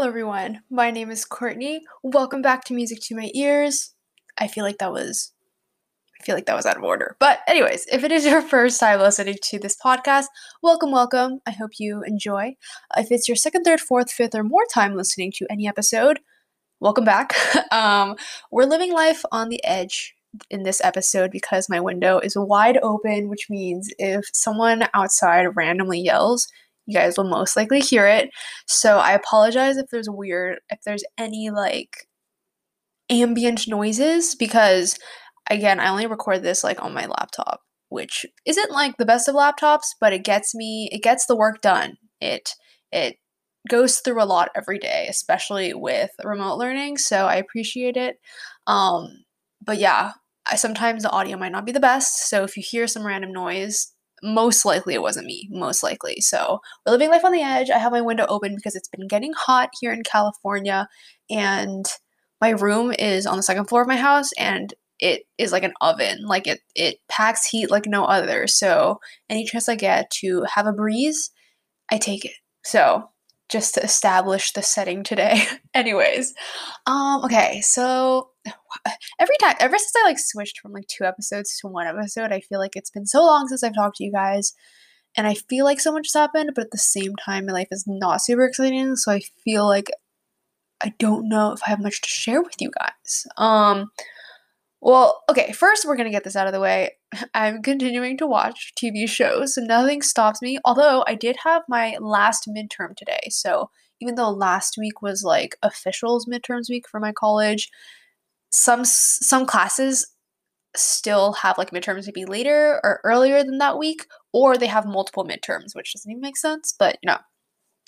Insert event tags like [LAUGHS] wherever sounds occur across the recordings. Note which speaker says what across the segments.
Speaker 1: Hello, everyone. My name is Courtney. Welcome back to Music to My Ears. I feel like that was. I feel like that was out of order. But, anyways, if it is your [LAUGHS] first time listening to this podcast, welcome, welcome. I hope you enjoy. If it's your second, third, fourth, fifth, or more time listening to any episode, welcome back. [LAUGHS] um, we're living life on the edge in this episode because my window is wide open, which means if someone outside randomly yells, you guys will most likely hear it. So I apologize if there's weird, if there's any like ambient noises because again, I only record this like on my laptop, which isn't like the best of laptops, but it gets me, it gets the work done. It, it goes through a lot every day, especially with remote learning. So I appreciate it. Um, but yeah, I, sometimes the audio might not be the best. So if you hear some random noise, most likely it wasn't me. Most likely. So we're living life on the edge. I have my window open because it's been getting hot here in California, and my room is on the second floor of my house, and it is like an oven. Like it it packs heat like no other. So any chance I get to have a breeze, I take it. So just to establish the setting today. [LAUGHS] Anyways, um, okay, so [SIGHS] every time, ever since I like switched from like two episodes to one episode, I feel like it's been so long since I've talked to you guys, and I feel like so much has happened, but at the same time, my life is not super exciting, so I feel like I don't know if I have much to share with you guys. Um, well, okay, first we're gonna get this out of the way. [SIGHS] I'm continuing to watch TV shows, so nothing stops me. Although I did have my last midterm today, so even though last week was like officials midterms week for my college, some some classes still have like midterms maybe later or earlier than that week, or they have multiple midterms, which doesn't even make sense. But you know,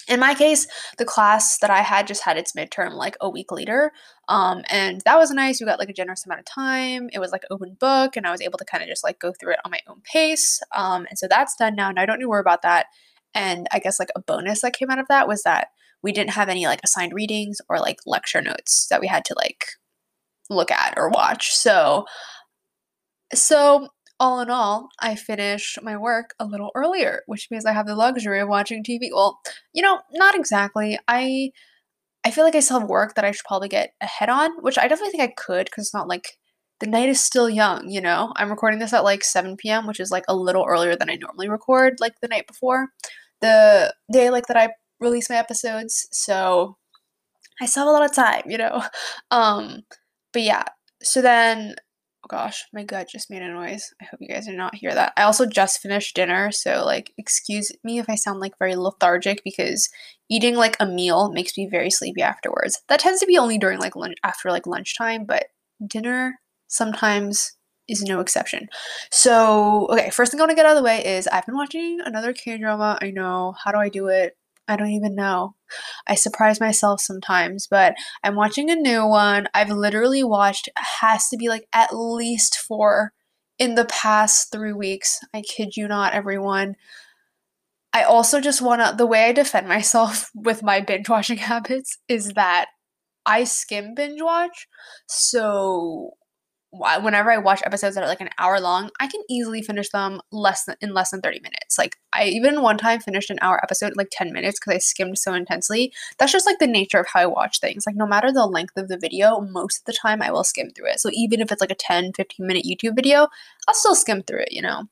Speaker 1: in my case, the class that I had just had its midterm like a week later. Um, and that was nice. We got like a generous amount of time. It was like open book, and I was able to kind of just like go through it on my own pace. Um, and so that's done now, and I don't need to worry about that. And I guess like a bonus that came out of that was that we didn't have any like assigned readings or like lecture notes that we had to like look at or watch. So, so all in all, I finished my work a little earlier, which means I have the luxury of watching TV. Well, you know, not exactly. I I feel like I still have work that I should probably get ahead on, which I definitely think I could because it's not like the night is still young, you know? I'm recording this at like 7 p.m., which is like a little earlier than I normally record, like the night before. The day like that I release my episodes. So I still have a lot of time, you know? [LAUGHS] Um, but yeah, so then Oh gosh, my gut just made a noise. I hope you guys did not hear that. I also just finished dinner, so like excuse me if I sound like very lethargic because eating like a meal makes me very sleepy afterwards. That tends to be only during like lunch after like lunchtime, but dinner sometimes is no exception. So, okay, first thing I want to get out of the way is I've been watching another K drama. I know. How do I do it? I don't even know. I surprise myself sometimes, but I'm watching a new one. I've literally watched has to be like at least four in the past three weeks. I kid you not, everyone. I also just want to, the way I defend myself [LAUGHS] with my binge watching [LAUGHS] habits is that I skim binge watch. So whenever I watch episodes that are like an hour long, I can easily finish them less than in less than 30 minutes. Like I even one time finished an hour episode in like 10 minutes because I skimmed so intensely. That's just like the nature of how I watch things. Like no matter the length of the video, most of the time I will skim through it. So even if it's like a 10, 15 minute YouTube video, I'll still skim through it, you know.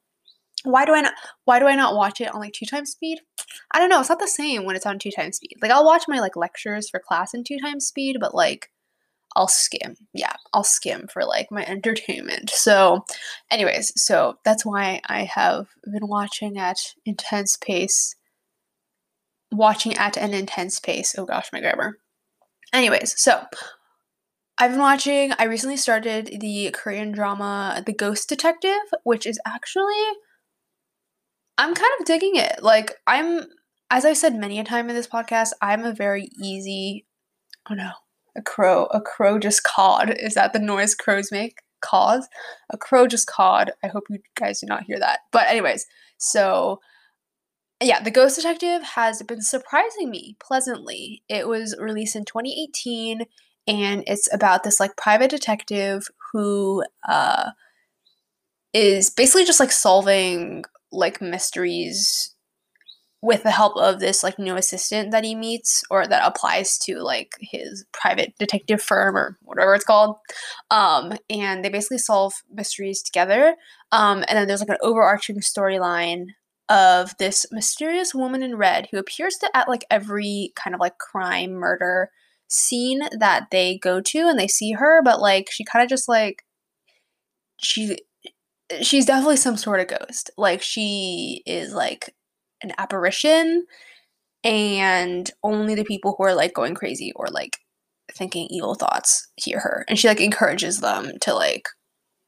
Speaker 1: Why do I not why do I not watch it on like two times speed? I don't know, it's not the same when it's on two times speed. Like I'll watch my like lectures for class in two times speed, but like I'll skim. Yeah, I'll skim for like my [LAUGHS] entertainment. So, anyways, so that's why I have been watching at intense pace. Watching at an intense pace. Oh gosh, my grammar. Anyways, so I've been watching, I recently started the Korean drama The Ghost Detective, which is actually, I'm kind of digging it. Like, I'm, as I've said many a time in this podcast, I'm a very easy, oh no, a crow. A crow just cawed. Is that the noise crows make? Caws? A crow just cawed. I hope you guys do not hear that. But, anyways, so yeah, The Ghost Detective has been surprising me pleasantly. It was released in 2018 and it's about this like private detective who uh is basically just like solving like mysteries with the help of this like new assistant that he meets or that applies to like his private detective firm or whatever it's called um and they basically solve mysteries together um and then there's like an overarching storyline of this mysterious woman in red who appears to at like every kind of like crime murder scene that they go to and they see her but like she kind of just like she she's definitely some sort of ghost. Like she is like an apparition and only the people who are like going crazy or like thinking evil thoughts hear her. And she like encourages them to like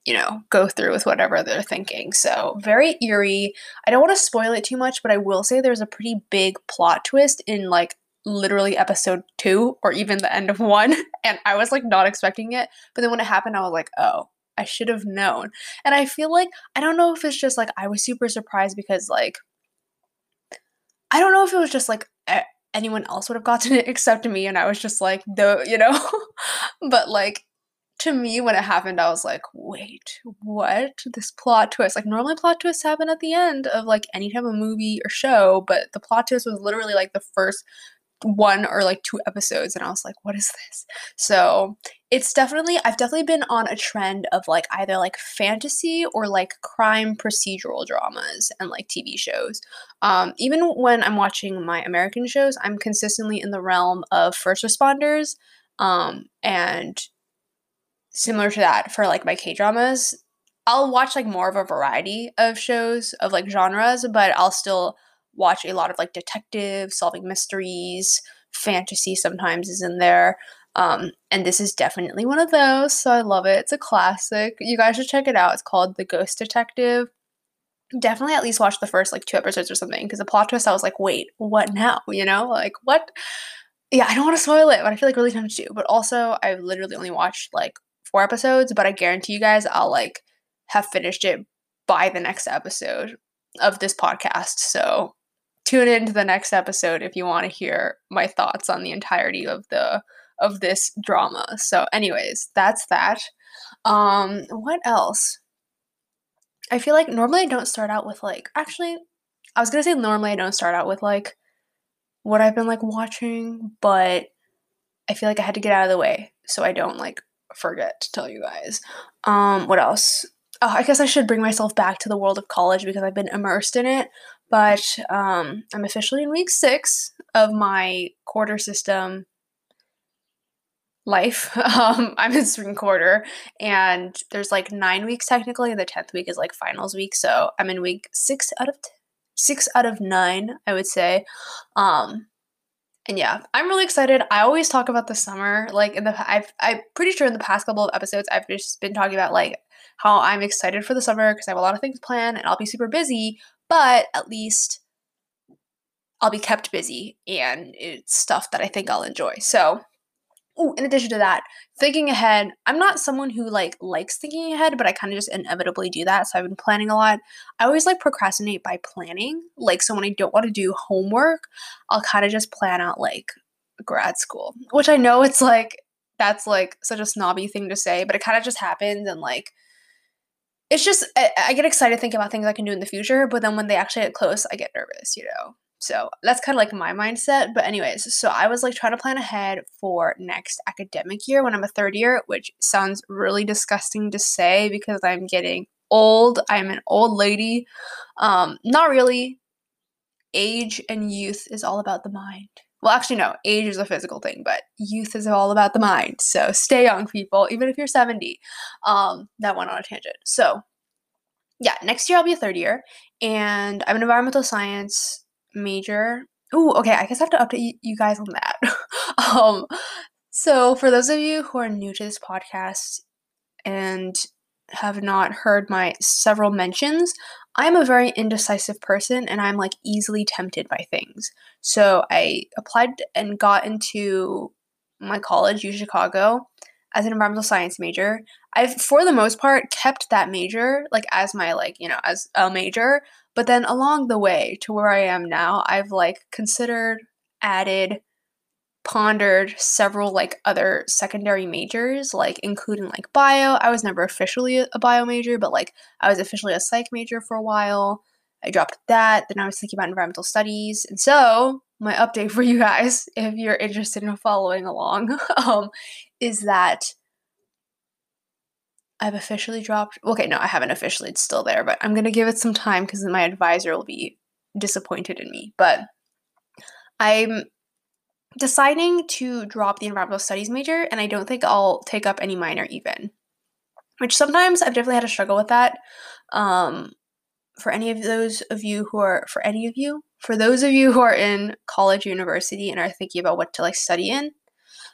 Speaker 1: you know go through with whatever they're thinking. So very eerie. I don't want to spoil it too much but i will say there's a pretty big plot twist in like literally episode two or even the end of one [LAUGHS] and i was like not expecting it. But then when it happened i was like oh i should have known. And i feel like i don't know if it's just like i was super surprised because like I don't know if it was just like anyone else would have gotten it [LAUGHS] except me, and I was just like, the, you know? [LAUGHS] but like, to me, when it happened, I was like, wait, what? This plot twist. Like, normally plot twists happen at the end of like any type of movie or show, but the plot twist was literally like the first one or like two episodes and I was like, what is this? So it's definitely, I've definitely been on a trend of like either like fantasy or like crime procedural dramas and like TV shows. Um, even when I'm watching my American shows, I'm consistently in the realm of first responders. Um, and similar to that for like my K dramas, I'll watch like more of a variety of shows of like genres, but I'll still watch a lot of like detective solving mysteries fantasy sometimes is in there um, and this is definitely one of those so i love it. It's a classic. You guys should check it out. It's called the ghost detective. Definitely at least watch the first like two episodes or something because the plot twist i was like wait what now? You know like what? Yeah i don't want to spoil it but i feel like really tempted to but also i've literally only watched like four episodes but i guarantee you guys i'll like have finished it by the next episode of this podcast so tune in to the next episode if you want to hear my thoughts on the entirety of the of this drama. So anyways, that's that. Um what else? I feel like normally I don't start out with like actually I was going to say normally I don't start out with like what I've been like watching, but I feel like I had to get out of the way so I don't like forget to tell you guys. Um what else? Oh, I guess I should bring myself back to the world of college because I've been immersed in it. But um, I'm officially in week six of my quarter system life. [LAUGHS] Um, I'm in spring quarter, and there's like nine weeks technically, and the tenth week is like finals week. So I'm in week six out of t- six out of nine, I would say. Um, and yeah, I'm really excited. I always talk about the summer. Like in the, I've, I'm pretty sure in the past couple of episodes, I've just been talking about like how I'm excited for the summer because I have a lot of things planned and I'll be super busy but at least I'll be kept busy and it's stuff that I think I'll enjoy. So, ooh, in addition to that, thinking ahead, I'm not someone who like likes thinking ahead, but I kind of just inevitably do that. So I've been planning a lot. I always like procrastinate by planning. Like so when I don't want to do homework, I'll kind of just plan out like grad school, which I know it's like that's like such a snobby thing to say, but it kind of just happens and like it's just I, I, get excited thinking about things I can do in the future, but then when they actually get close, I get nervous, you know. So that's kind of like my mindset. But anyways, so I was like trying to plan ahead for next academic year when I'm a third year, which sounds really disgusting to say because I'm getting old. I'm an old lady. Um, not really. Age and youth is all about the mind. Well, actually, no, age is a physical thing, but youth is all about the mind. So stay young, people, even if you're 70. Um, that went on a tangent. So, yeah, next year I'll be a third year, and I'm an environmental science major. Ooh, okay, I guess I have to update you guys on that. [LAUGHS] um, so, for those of you who are new to this podcast and have not heard my several mentions, I'm a very indecisive person and I'm like easily tempted by things. So I applied and got into my college, U Chicago, as an environmental science major. I've for the most part kept that major like as my like, you know, as a major, but then along the way to where I am now, I've like considered added pondered several like other secondary majors like including like bio i was never officially a bio major but like i was officially a psych major for a while I dropped that. Then I was thinking about environmental studies. And so, my update for you guys, [LAUGHS] if you're interested in following along, [LAUGHS] um, is that I've officially dropped. Okay, no, I haven't officially. It's still there, but I'm going to give it some time because my advisor will be disappointed in me. But I'm deciding to drop the environmental studies major, and I don't think I'll take up any minor even. Which sometimes I've definitely had to struggle with that. Um, for any of those of you who are, for any of you, for those of you who are in college, university, and are thinking about what to like study in,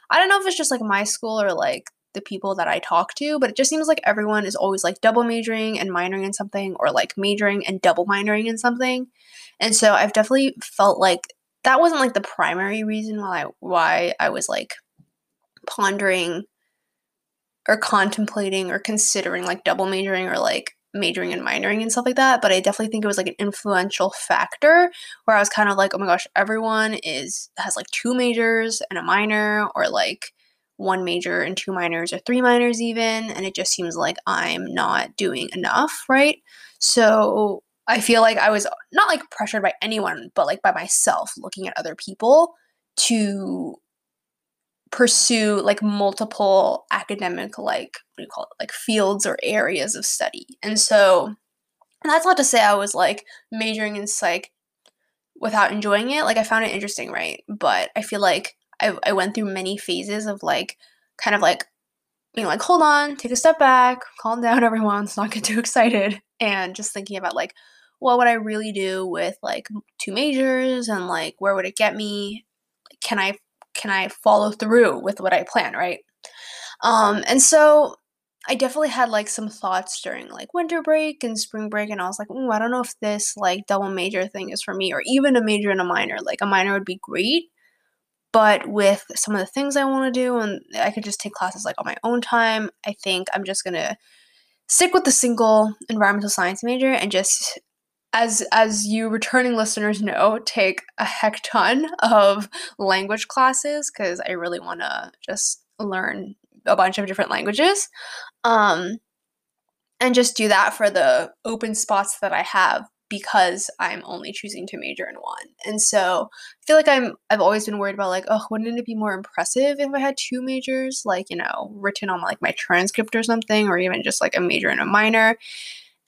Speaker 1: I don't know if it's just like my school or like the people that I talk to, but it just seems like everyone is always like double majoring and minoring in something or like majoring and double minoring in something. And so I've definitely felt like that wasn't like the primary reason why I, why I was like pondering or contemplating or considering like double majoring or like majoring and minoring and stuff like that but i definitely think it was like an influential factor where i was kind of like oh my gosh everyone is has like two majors and a minor or like one major and two minors or three minors even and it just seems like i'm not doing enough right? So I feel like I was not like pressured by anyone, but like by myself looking at other people to pursue like multiple academic like what do you call it like fields or areas of study. And so and that's not to say I was like majoring in psych without enjoying it. Like I found it interesting, right? But I feel like I, I went through many phases of like kind of like being like, hold on, take a step back, calm down, [LAUGHS] everyone, let's not get too excited. And just thinking about like, what would I really do with like two majors and like where would it get me? Can I can I follow through with what I plan, right? Um, and so I definitely had like some thoughts during like winter break and spring break, and I was like, oh, I don't know if this like double major thing is for me, or even a major and a minor. Like a minor would be great, but with some of the things I want to do, and I could just take classes like on my own time, I think I'm just gonna stick with the single environmental science major and just as as you returning listeners know, take a heck ton of language classes because I really want to just learn a bunch of different languages. Um, and just do that for the open spots that I have because I'm only choosing to major in one. And so I feel like I'm I've always been worried about like, oh, wouldn't it be more impressive if I had two majors, like, you know, written on like my transcript or something, or even just like a major and a minor.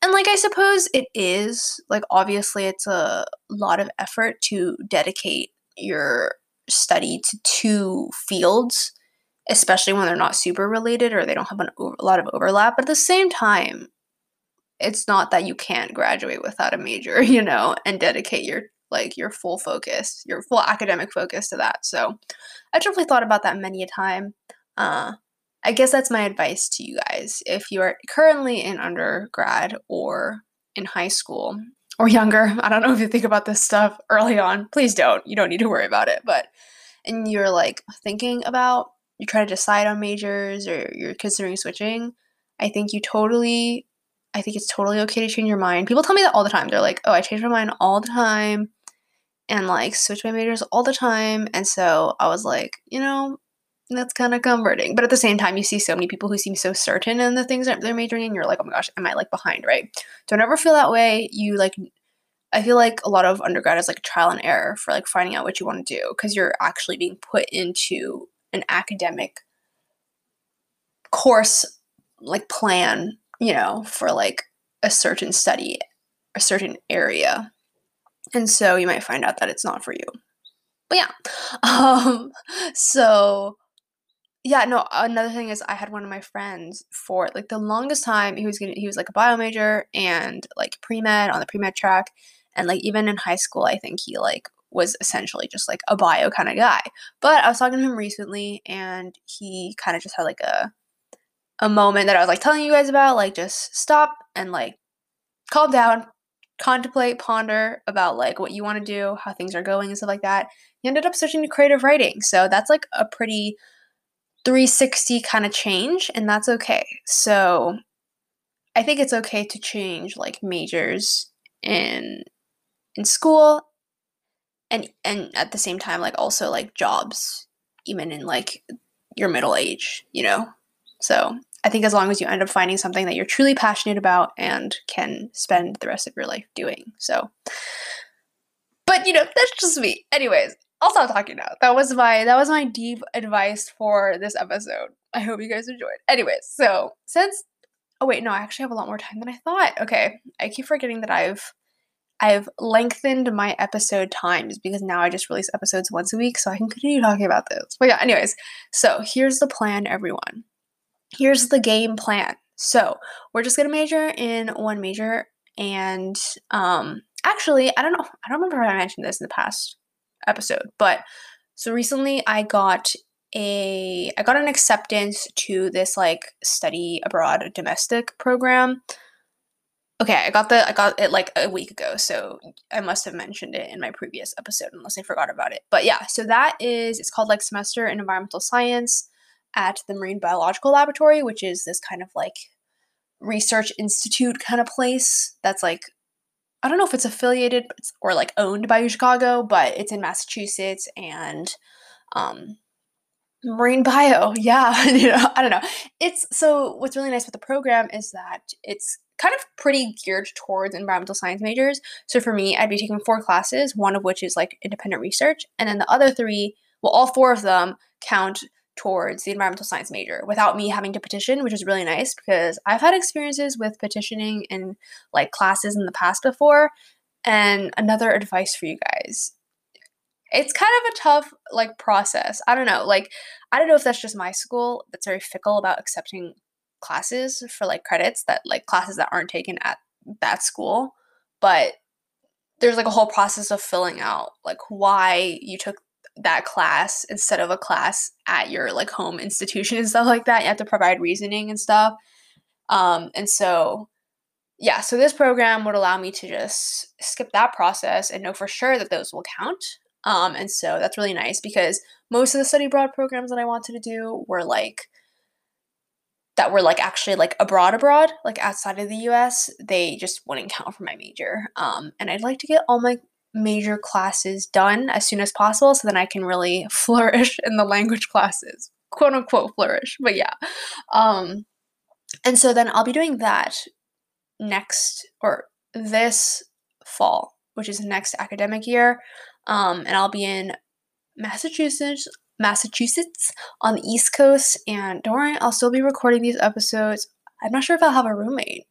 Speaker 1: And like I suppose it is, like obviously it's a lot of effort to dedicate your study to two fields, especially when they're not super related or they don't have a lot of overlap. But at the same time, it's not that you can't graduate without a major, [LAUGHS] you know, and dedicate your like your full focus, your full academic focus to that. So i've definitely thought about that many a time. Uh, I guess that's my advice to you guys. If you are currently in undergrad or in high school or younger, [LAUGHS] I don't know if you think about this stuff early on. Please don't. You don't need to worry about it. But, and you're like thinking about, you try to decide on majors or you're considering switching, I think you totally, I think it's totally okay to change your mind. People tell me that all the time. They're like, oh, I change my mind all the time and like switch my majors all the time. And so I was like, you know, that's kind of comforting. But at the same time, you see so many people who seem so certain in the things that they're majoring in. You're like, oh my gosh, am I like behind, right? Don't ever feel that way. You like, I feel like a lot of undergrad is like trial and error for like finding out what you want to do because you're actually being put into an academic course, like plan, you know, for like a certain study, a certain area. And so you might find out that it's not for you. But yeah. [LAUGHS] Um, so yeah, no, another thing is I had one of my friends for like the longest time he was gonna he was like a bio major and like pre-med on the pre-med track and like even in high school I think he like was essentially just like a bio kind of guy. But I was talking to him recently and he kind of just had like a a moment that I was like telling you guys about, like just stop and like calm down, contemplate, ponder about like what you want to do, how things are going and stuff like that. He ended up switching to creative writing. So that's like a pretty 360 kind of change, and that's okay. So I think it's okay to change like majors in in school and and at the same time like also like jobs even in like your middle age, you know. So I think as long as you end up finding something that you're truly passionate about and can spend the rest of your life doing. So, but you know, that's just me. Anyways, I'll stop talking now. That was my that was my deep advice for this episode. I hope you guys enjoyed. Anyways, so since oh wait, no, I actually have a lot more time than I thought. Okay. I keep forgetting that I've I've lengthened my episode times because now I just release episodes once a week so I can continue talking about this. But yeah, anyways, so here's the plan, everyone. Here's the game plan. So we're just gonna major in one major and um actually I don't know I don't remember if I mentioned this in the past episode, but so recently I got a I got an acceptance to this like study abroad domestic program. Okay, I got the I got it like a week ago, so I must have mentioned it in my previous episode unless I forgot about it. But yeah, so that is it's called like semester in environmental science at the Marine Biological Laboratory, which is this kind of like research institute kind of place that's like I don't know if it's affiliated or like owned by Chicago, but it's in Massachusetts and um marine bio. [LAUGHS] Yeah, [LAUGHS] you know, I don't know. It's so what's really nice about the program is that it's kind of pretty geared towards environmental science majors. So for me, I'd be taking four classes, one of which is like independent research, and then the other three, well all four of them count towards the environmental science major without me having to petition, which is really nice because I've had experiences with petitioning in like classes in the past before. And another advice for you guys it's kind of a tough like process. I don't know. Like I don't know if that's just my school that's very fickle about accepting classes for like credits that like classes that aren't taken at that school, but there's like a whole process of filling out like why you took that class instead of a class at your like home institution and stuff like that. You have to provide reasoning and stuff. Um, and so, yeah, so this program would allow me to just skip that process and know for sure that those will count. Um, and so that's really nice because most of the study abroad programs that I wanted to do were like that were like actually like abroad abroad like outside of the US they just wouldn't count for my major um and I'd like to get all my major classes done as soon as possible so then I can really [LAUGHS] flourish in the language classes. Quote unquote flourish. But yeah. Um and so then I'll be doing that next or this fall, which is next academic year. Um and I'll be in Massachusetts Massachusetts on the East Coast and worry, I'll still be recording these episodes. I'm not sure if I'll have a roommate.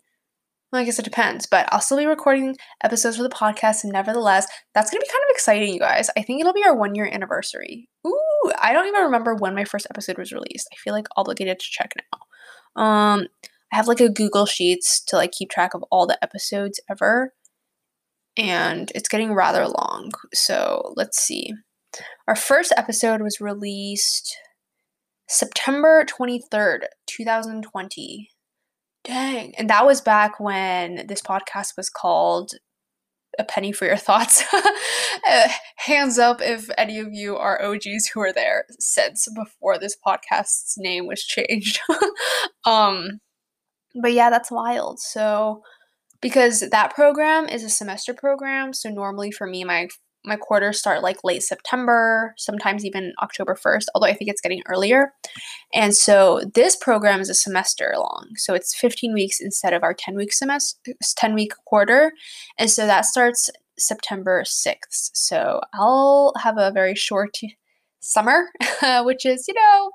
Speaker 1: Well, I guess it depends, but I'll still be recording episodes for the podcast, nevertheless, that's gonna be kind of exciting, you guys. I think it'll be our one year anniversary. Ooh, I don't even remember when my first episode was released. I feel like obligated to check now. Um, I have like a Google Sheets to like keep track of all the episodes ever, and it's getting rather long. So let's see. Our first episode was released September 23rd, 2020. Dang. And that was back when this podcast was called A Penny for Your Thoughts. [LAUGHS] Uh, hands up if any of you are OGs who are there since before this podcast's name was changed. [LAUGHS] um but yeah, that's wild. So because that program is a semester program, so normally for me my my quarters start like late September, sometimes even October 1st, although I think it's getting earlier. And so this program is a semester long. So it's 15 weeks instead of our 10 week semester 10 week quarter. And so that starts September 6th. So I'll have a very short summer, [LAUGHS] which is, you know,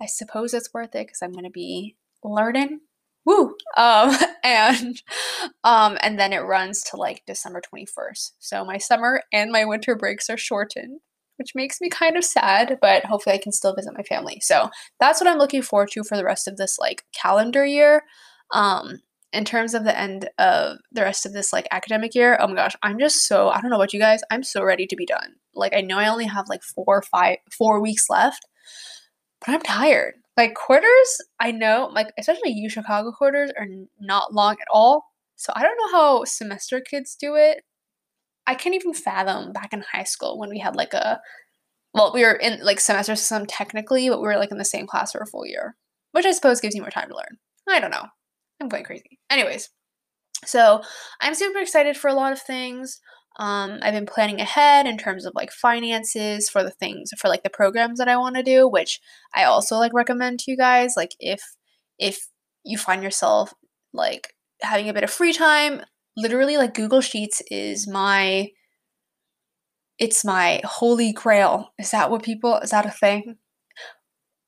Speaker 1: I suppose it's worth it because I'm going to be learning woo um [LAUGHS] and um and then it runs to like december 21st so my summer and my winter breaks are shortened which makes me kind of sad but hopefully i can still visit my family. So that's what i'm looking forward to for the rest of this like calendar year. Um in terms of the end of the rest of this like academic year oh my gosh i'm just so i don't know about you guys i'm so ready to be done. Like i know i only have like four or five four weeks left but i'm tired like quarters, I know, like especially U Chicago quarters are not long at all. So I don't know how semester kids do it. I can't even fathom back in high school when we had like a well, we were in like semester system technically, but we were like in the same class for a full year, which I suppose gives you more time to learn. I don't know. I'm going crazy. Anyways, so I'm super excited for a lot of things. Um, I've been planning ahead in terms of like finances for the things for like the programs that I want to do, which I also like recommend to you guys. Like if if you find yourself like having a bit of free time, literally like Google Sheets is my it's my holy grail. Is that what people is that a thing?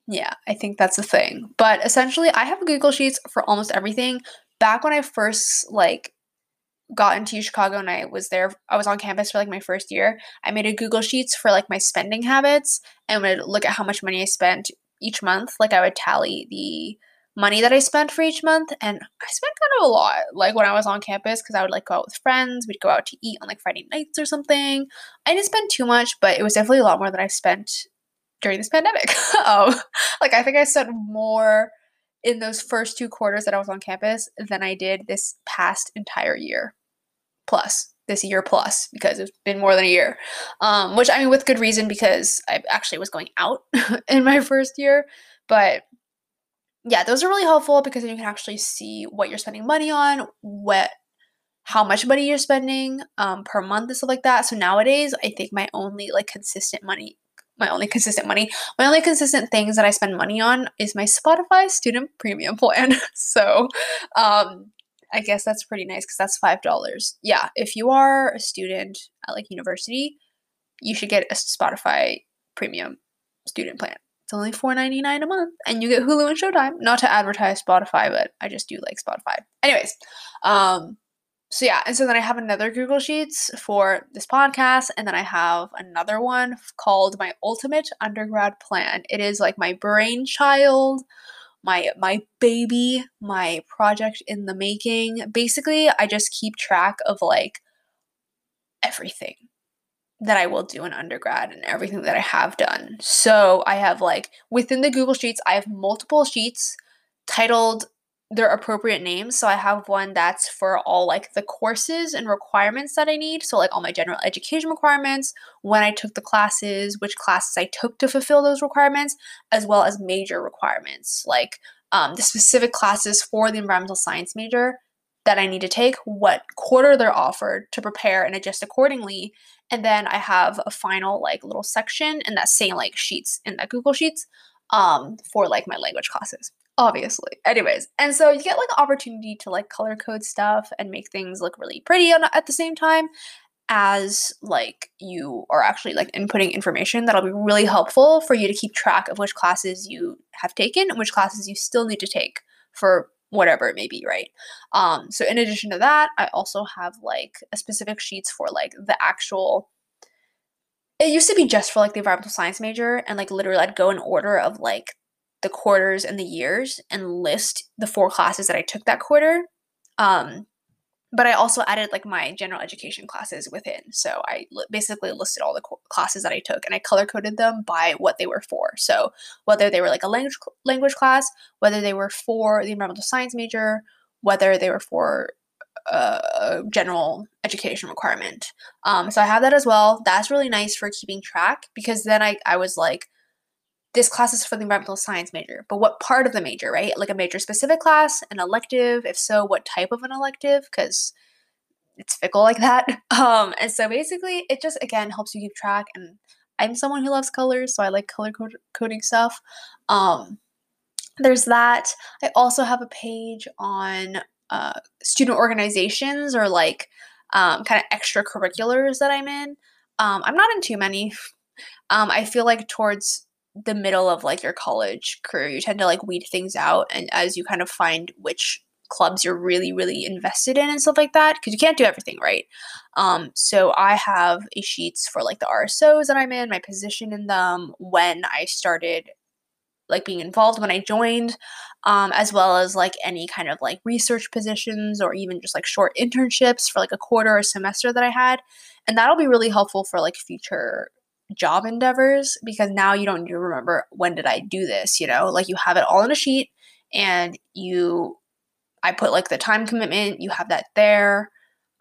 Speaker 1: Yeah, I think that's a thing. But essentially, I have Google Sheets for almost everything. Back when I first like got into Chicago and I was there, I was on campus for like my first year. I made a Google Sheets for like my spending habits and would look at how much money I spent each month. Like I would tally the money that I spent for each month, and I spent kind of a lot. Like when I was on campus, because I would like go out with friends, we'd go out to eat on like Friday nights or something. I didn't spend too much, but it was definitely a lot more than I've spent during this pandemic. [LAUGHS] um, like I think I spent more in those first two quarters that I was on campus than I did this past entire year plus this year plus because it's been more than a year um, which i mean with good reason because i actually was going out [LAUGHS] in my first year but yeah those are really helpful because then you can actually see what you're spending money on what how much money you're spending um, per month and stuff like that so nowadays i think my only like consistent money my only consistent money. My only consistent things that I spend money on is my Spotify student premium plan. [LAUGHS] so, um, I guess that's pretty nice because that's five dollars. Yeah, if you are a student at like university, you should get a Spotify premium student plan. It's only four ninety nine a month, and you get Hulu and Showtime. Not to advertise Spotify, but I just do like Spotify. Anyways, um, so yeah, and so then I have another Google Sheets for this podcast, and then I have another one called my ultimate undergrad plan. It is like my brainchild, my my baby, my project in the making. Basically, I just keep track of like everything that I will do in undergrad and everything that I have done. So I have like within the Google Sheets, I have multiple sheets titled their appropriate names. So I have one that's for all like the courses and requirements that I need. So like all my general education requirements, when I took the classes, which classes I took to fulfill those requirements, as well as major requirements, like um, the specific classes for the environmental science major that I need to take, what quarter they're offered to prepare and adjust accordingly. And then I have a final like little section in that same like sheets in that Google Sheets um, for like my language classes obviously. Anyways and so you get like an opportunity to like color code stuff and make things look really pretty on, at the same time as like you are actually like inputting information that'll be really helpful for you to keep track of which classes you have taken and which classes you still need to take for whatever it may be right? Um so in addition to that i also have like a specific sheets for like the actual it used to be just for like the environmental science major and like literally i'd go in order of like the quarters and the years and list the four classes that I took that quarter. Um, but I also added like my general education classes within. So I li- basically listed all the co- classes that I took and I color coded them by what they were for. So whether they were like a language language class, whether they were for the environmental science major, whether they were for uh, a general education requirement. Um, so I have that as well. That's really nice for keeping track because then I, I was like, this class is for the environmental science major, but what part of the major, right? Like a major specific class, an elective? If so, what type of an elective? Because it's fickle like that. [LAUGHS] Um, and so basically, it just again helps you keep track. And I'm someone who loves colors, so I like color coding stuff. Um, there's that. I also have a page on uh, student organizations or like um, kind of extracurriculars that I'm in. Um, I'm not in too many. [LAUGHS] Um, I feel like towards the middle of like your college career you tend to like weed things out and as you kind of find which clubs you're really really invested in and stuff like that because you can't do everything right? Um so i have a sheets for like the rsos that i'm in my position in them when i started like being involved when i joined um as well as like any kind of like research positions or even just like short internships for like a quarter or semester that i had and that'll be really helpful for like future job endeavors because now you don't need to remember when did I do this, you know? Like you have it all in a sheet and you I put like the time commitment, you have that there.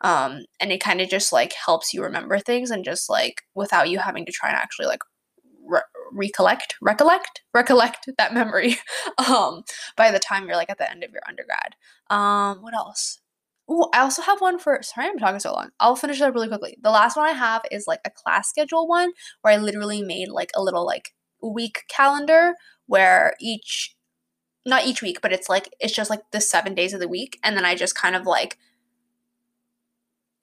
Speaker 1: Um and it kind of just like helps you remember things and just like without you having to try and actually like re- recollect, recollect, recollect that memory [LAUGHS] um by the time you're like at the end of your undergrad. Um what else? Oh, I also have one for. Sorry, I'm talking so long. I'll finish it up really quickly. The last one I have is like a class schedule one where I literally made like a little like week calendar where each not each week, but it's like it's just like the seven days of the week, and then I just kind of like,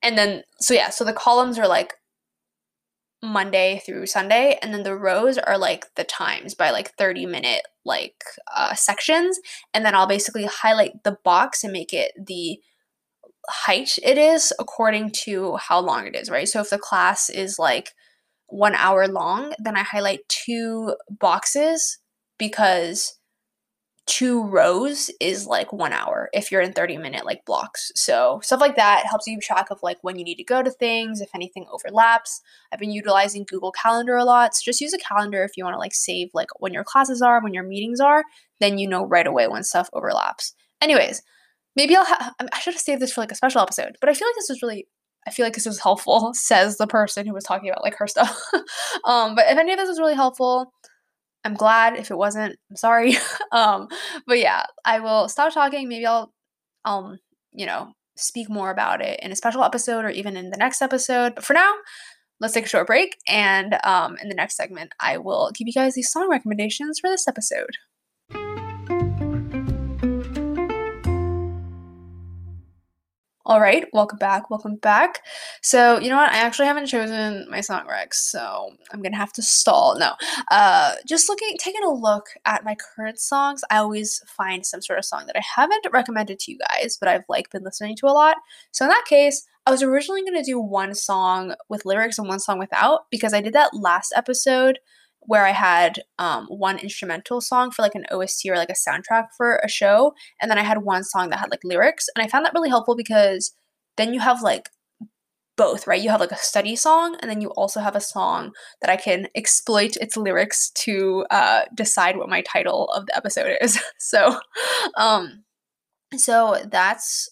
Speaker 1: and then so yeah, so the columns are like Monday through Sunday, and then the rows are like the times by like 30 minute like uh, sections, and then I'll basically highlight the box and make it the height it is according to how long it is, right? So if the class is like one hour long, then I highlight two boxes because two rows is like one hour if you're in 30 minute like blocks. So stuff like that helps you track of like when you need to go to things, if anything overlaps. I've been utilizing Google Calendar a lot. So just use a calendar if you want to like save like when your classes are, when your meetings are, then you know right away when stuff overlaps. Anyways, maybe I'll ha- I should have saved this for like a special episode, but I feel like this was really I feel like this was helpful, [LAUGHS] says the person who was talking about like her stuff. [LAUGHS] um, but if any of this was really helpful, I'm glad. If it wasn't, I'm sorry. [LAUGHS] um, but yeah, I will stop talking. Maybe I'll, um, you know, speak more about it in a special episode or even in the next episode. But for now, let's take a short break. And um, in the next segment, I will give you guys these song recommendations for this episode. All right, welcome back. Welcome back. So, you know what? I actually haven't chosen my song recs, so I'm gonna have to stall. No, uh, just looking, taking a look at my current songs. I always find some sort of song that I haven't recommended to you guys, but I've like been listening to a lot. So in that case, I was originally gonna do one song with lyrics and one song without because I did that last episode where I had um, one instrumental song for like an OST or like a soundtrack for a show, and then I had one song that had like lyrics, and I found that really helpful because then you have like both, right? You have like a study song, and then you also have a song that I can exploit its lyrics to uh, decide what my title of the episode is. [LAUGHS] so, um, so that's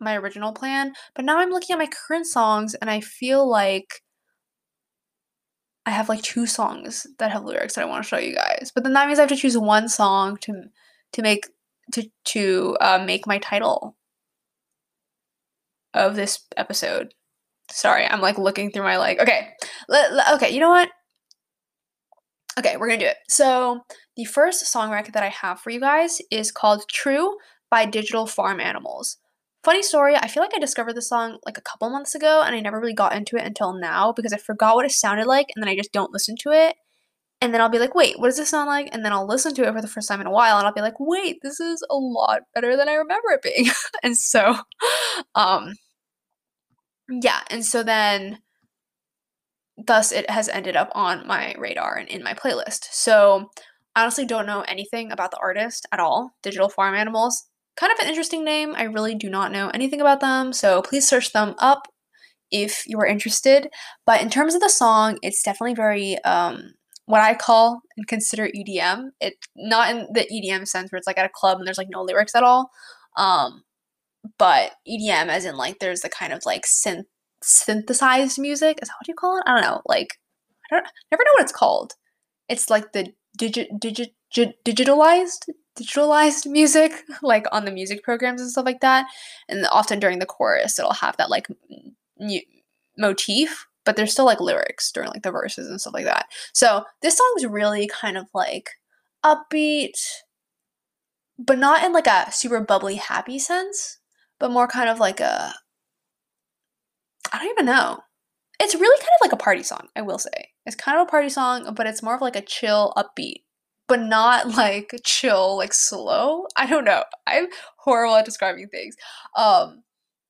Speaker 1: my original plan. But now I'm looking at my current songs, and I feel like I have like two songs that have lyrics that I want to show you guys. But then that means I have to choose one song to to make to to uh, make my title of this episode. Sorry, I'm like looking through my like. Okay, okay. You know what? Okay, we're gonna do it. So the first song record that I have for you guys is called "True" by Digital Farm Animals. Funny story, I feel like I discovered this song like a couple months ago and I never really got into it until now because I forgot what it sounded like and then I just don't listen to it. And then I'll be like, wait, what does this sound like? And then I'll listen to it for the first time in a while and I'll be like, wait, this is a lot better than I remember it being. [LAUGHS] and so, [LAUGHS] um, yeah. And so then, thus, it has ended up on my radar and in my playlist. So, I honestly don't know anything about the artist at all, Digital Farm Animals kind of an interesting name. I really do not know anything about them, so please search them up if you are interested. But in terms of the song, it's definitely very um, what I call and consider EDM. It not in the EDM sense where it's like at a club and there's like no lyrics at all, um, but EDM as in like there's the kind of like synth synthesized music. Is that what you call it? I don't know. Like I don't never know what it's called. It's like the digit digit digitalized digitalized music [LAUGHS] like on the music programs and stuff like that. And often during the chorus it'll have that like m- motif but there's still like lyrics during like the verses and stuff like that. So this song's really kind of like upbeat but not in like a super bubbly happy sense but more kind of like a i don't even know. It's really kind of like a party song i will say. It's kind of a party song but it's more of like a chill upbeat but not like chill, like slow. I don't know. I'm horrible at describing things. Um,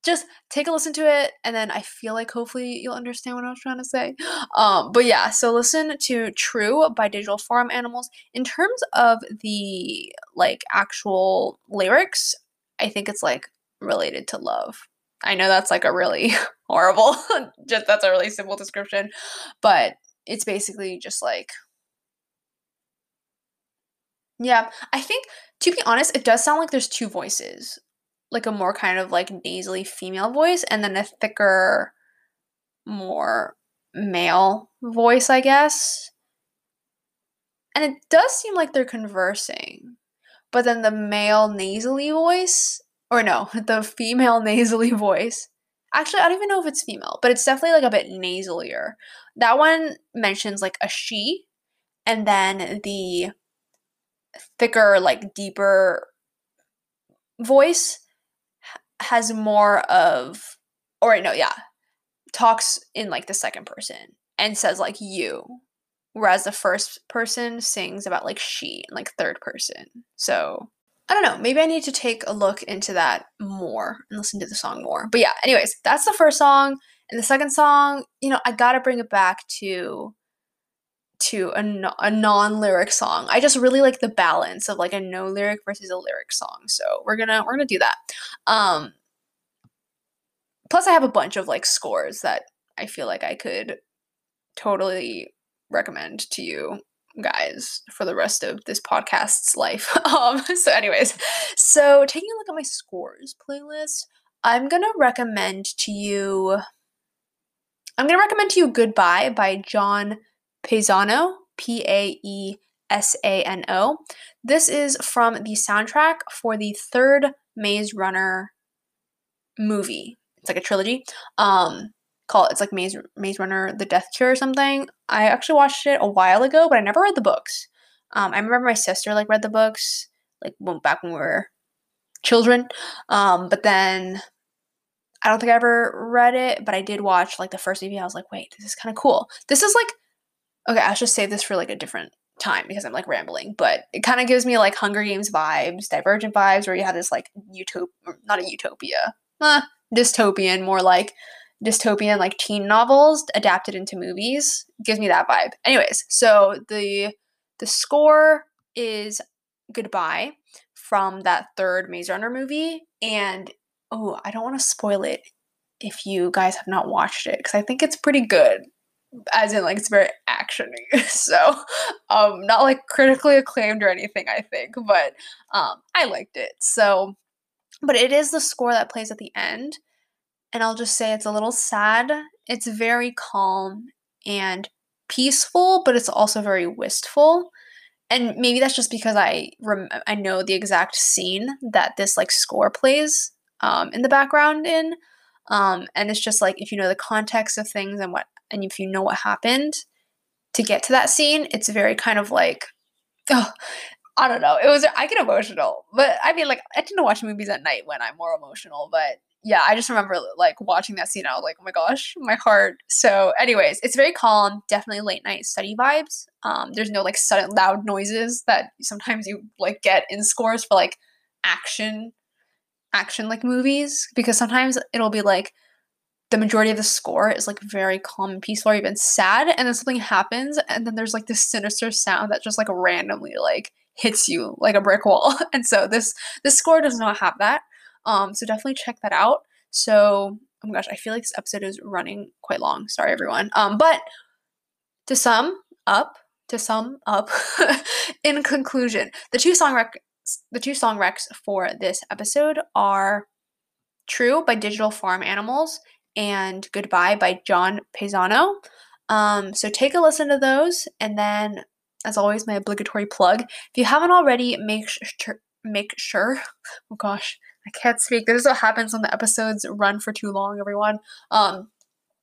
Speaker 1: just take a listen to it and then I feel like hopefully you'll understand what I was trying to say. [GASPS] Um, but yeah, so listen to True by Digital Farm Animals. In terms of the like actual lyrics, I think it's like related to love. I know that's like a really [LAUGHS] horrible, [LAUGHS] just that's a really simple description, but it's basically just like yeah, I think to be honest, it does sound like there's two voices. Like a more kind of like nasally female voice and then a thicker more male voice, I guess. And it does seem like they're conversing. But then the male nasally voice, or no, [LAUGHS] the female [LAUGHS] nasally voice. Actually, I don't even know if it's female, but it's definitely like a bit nasalier. That one mentions like a she, and then the thicker, like deeper voice has more of or no, yeah, talks in like the second person and says like you whereas the first person sings about like she like third person. So i don't know maybe i need to take a look into that more and listen to the song more. But yeah anyways that's the first song. And the second song you know i gotta bring it back to to a, a non-lyric song i just really like the balance of like a no lyric versus a lyric song so we're gonna we're gonna do that um plus i have a bunch of like scores that i feel like i could totally recommend to you guys for the rest of this podcast's life. [LAUGHS] um, so, anyways, so taking a look at my scores playlist, I'm gonna recommend to you. I'm gonna recommend to you "Goodbye" by John Paesano, P A E S A N O. This is from the soundtrack for the third Maze Runner movie. It's like a trilogy. Um, called it's like Maze Maze Runner: The Death Cure or something. I actually watched it a while ago, but I never read the books. Um, I remember my sister like read the books like when, back when we were children. Um, but then I don't think I ever read it, but I did watch like the first movie. I was like, wait, this is kind of cool. This is like okay. I should save this for like a different time because I'm like rambling, but it kind of gives me like Hunger Games vibes, Divergent vibes, where you have this like utopia, not a utopia, uh, dystopian, more like dystopian like teen novels adapted into movies gives me that vibe anyways so the the score is goodbye from that third maze runner movie and oh i don't want to spoil it if you guys have not watched it because i think it's pretty good as in like it's very actiony [LAUGHS] so um not like critically acclaimed or anything i think but um i liked it so but it is the score that plays at the end and I'll just say it's a little sad. It's very calm and peaceful, but it's also very wistful. And maybe that's just because I rem- I know the exact scene that this like score plays um, in the background in, um, and it's just like if you know the context of things and what and if you know what happened to get to that scene, it's very kind of like, oh, I don't know. It was I get emotional, but I mean like I tend to watch movies at night when I'm more emotional, but yeah, I just remember like watching that scene. I was like, oh my gosh, my heart. So, anyways, it's very calm. Definitely late night study vibes. Um, there's no like sudden loud noises that sometimes you like get in scores for like action, action like movies because sometimes it'll be like the majority of the score is like very calm and peaceful or even sad, and then something happens, and then there's like this sinister sound that just like randomly like hits you like a brick wall. [LAUGHS] And so this this score does not have that. Um, so definitely check that out. So, oh my gosh, I feel like this episode is running quite long. Sorry, everyone. Um, but to sum up, to sum up, [LAUGHS] in conclusion, the two song rec- the two song recs for this episode are "True" by Digital Farm Animals and "Goodbye" by John Paesano. Um, so take a listen to those, and then, as always, my obligatory plug. If you haven't already, make sure make sure. [LAUGHS] Oh gosh, I can't speak. This is what happens when the episodes run for too long, everyone. Um,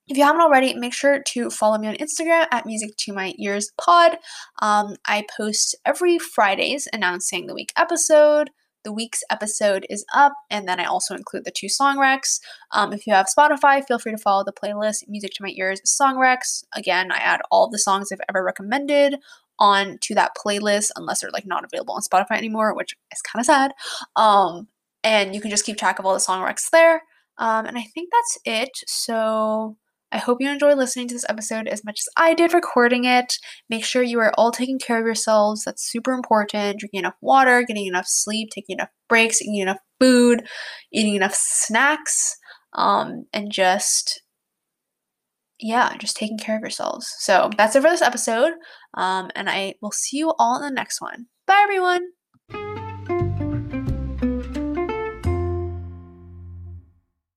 Speaker 1: if you haven't already, make sure to follow me on Instagram at Music to My Ears Pod. Um, I post every Fridays announcing the week episode. The week's episode is up, and then I also include the two song recs. Um, if you have Spotify, feel free to follow the playlist Music to My Ears Song Recs. Again, I add all the songs I've ever recommended on to that playlist unless they're like not available on Spotify anymore, which is kind of sad. Um, and you can just keep track of all the song recs there. Um, and I think that's it. So I hope you enjoy listening to this episode as much as I did recording it. Make sure you are all taking care of yourselves. That's super important. Drinking enough water, getting enough sleep, taking enough breaks, eating enough food, eating enough snacks, um, and just yeah, just taking care of yourselves. So that's it for this episode. Um, and I will see you all in the next one. Bye, everyone.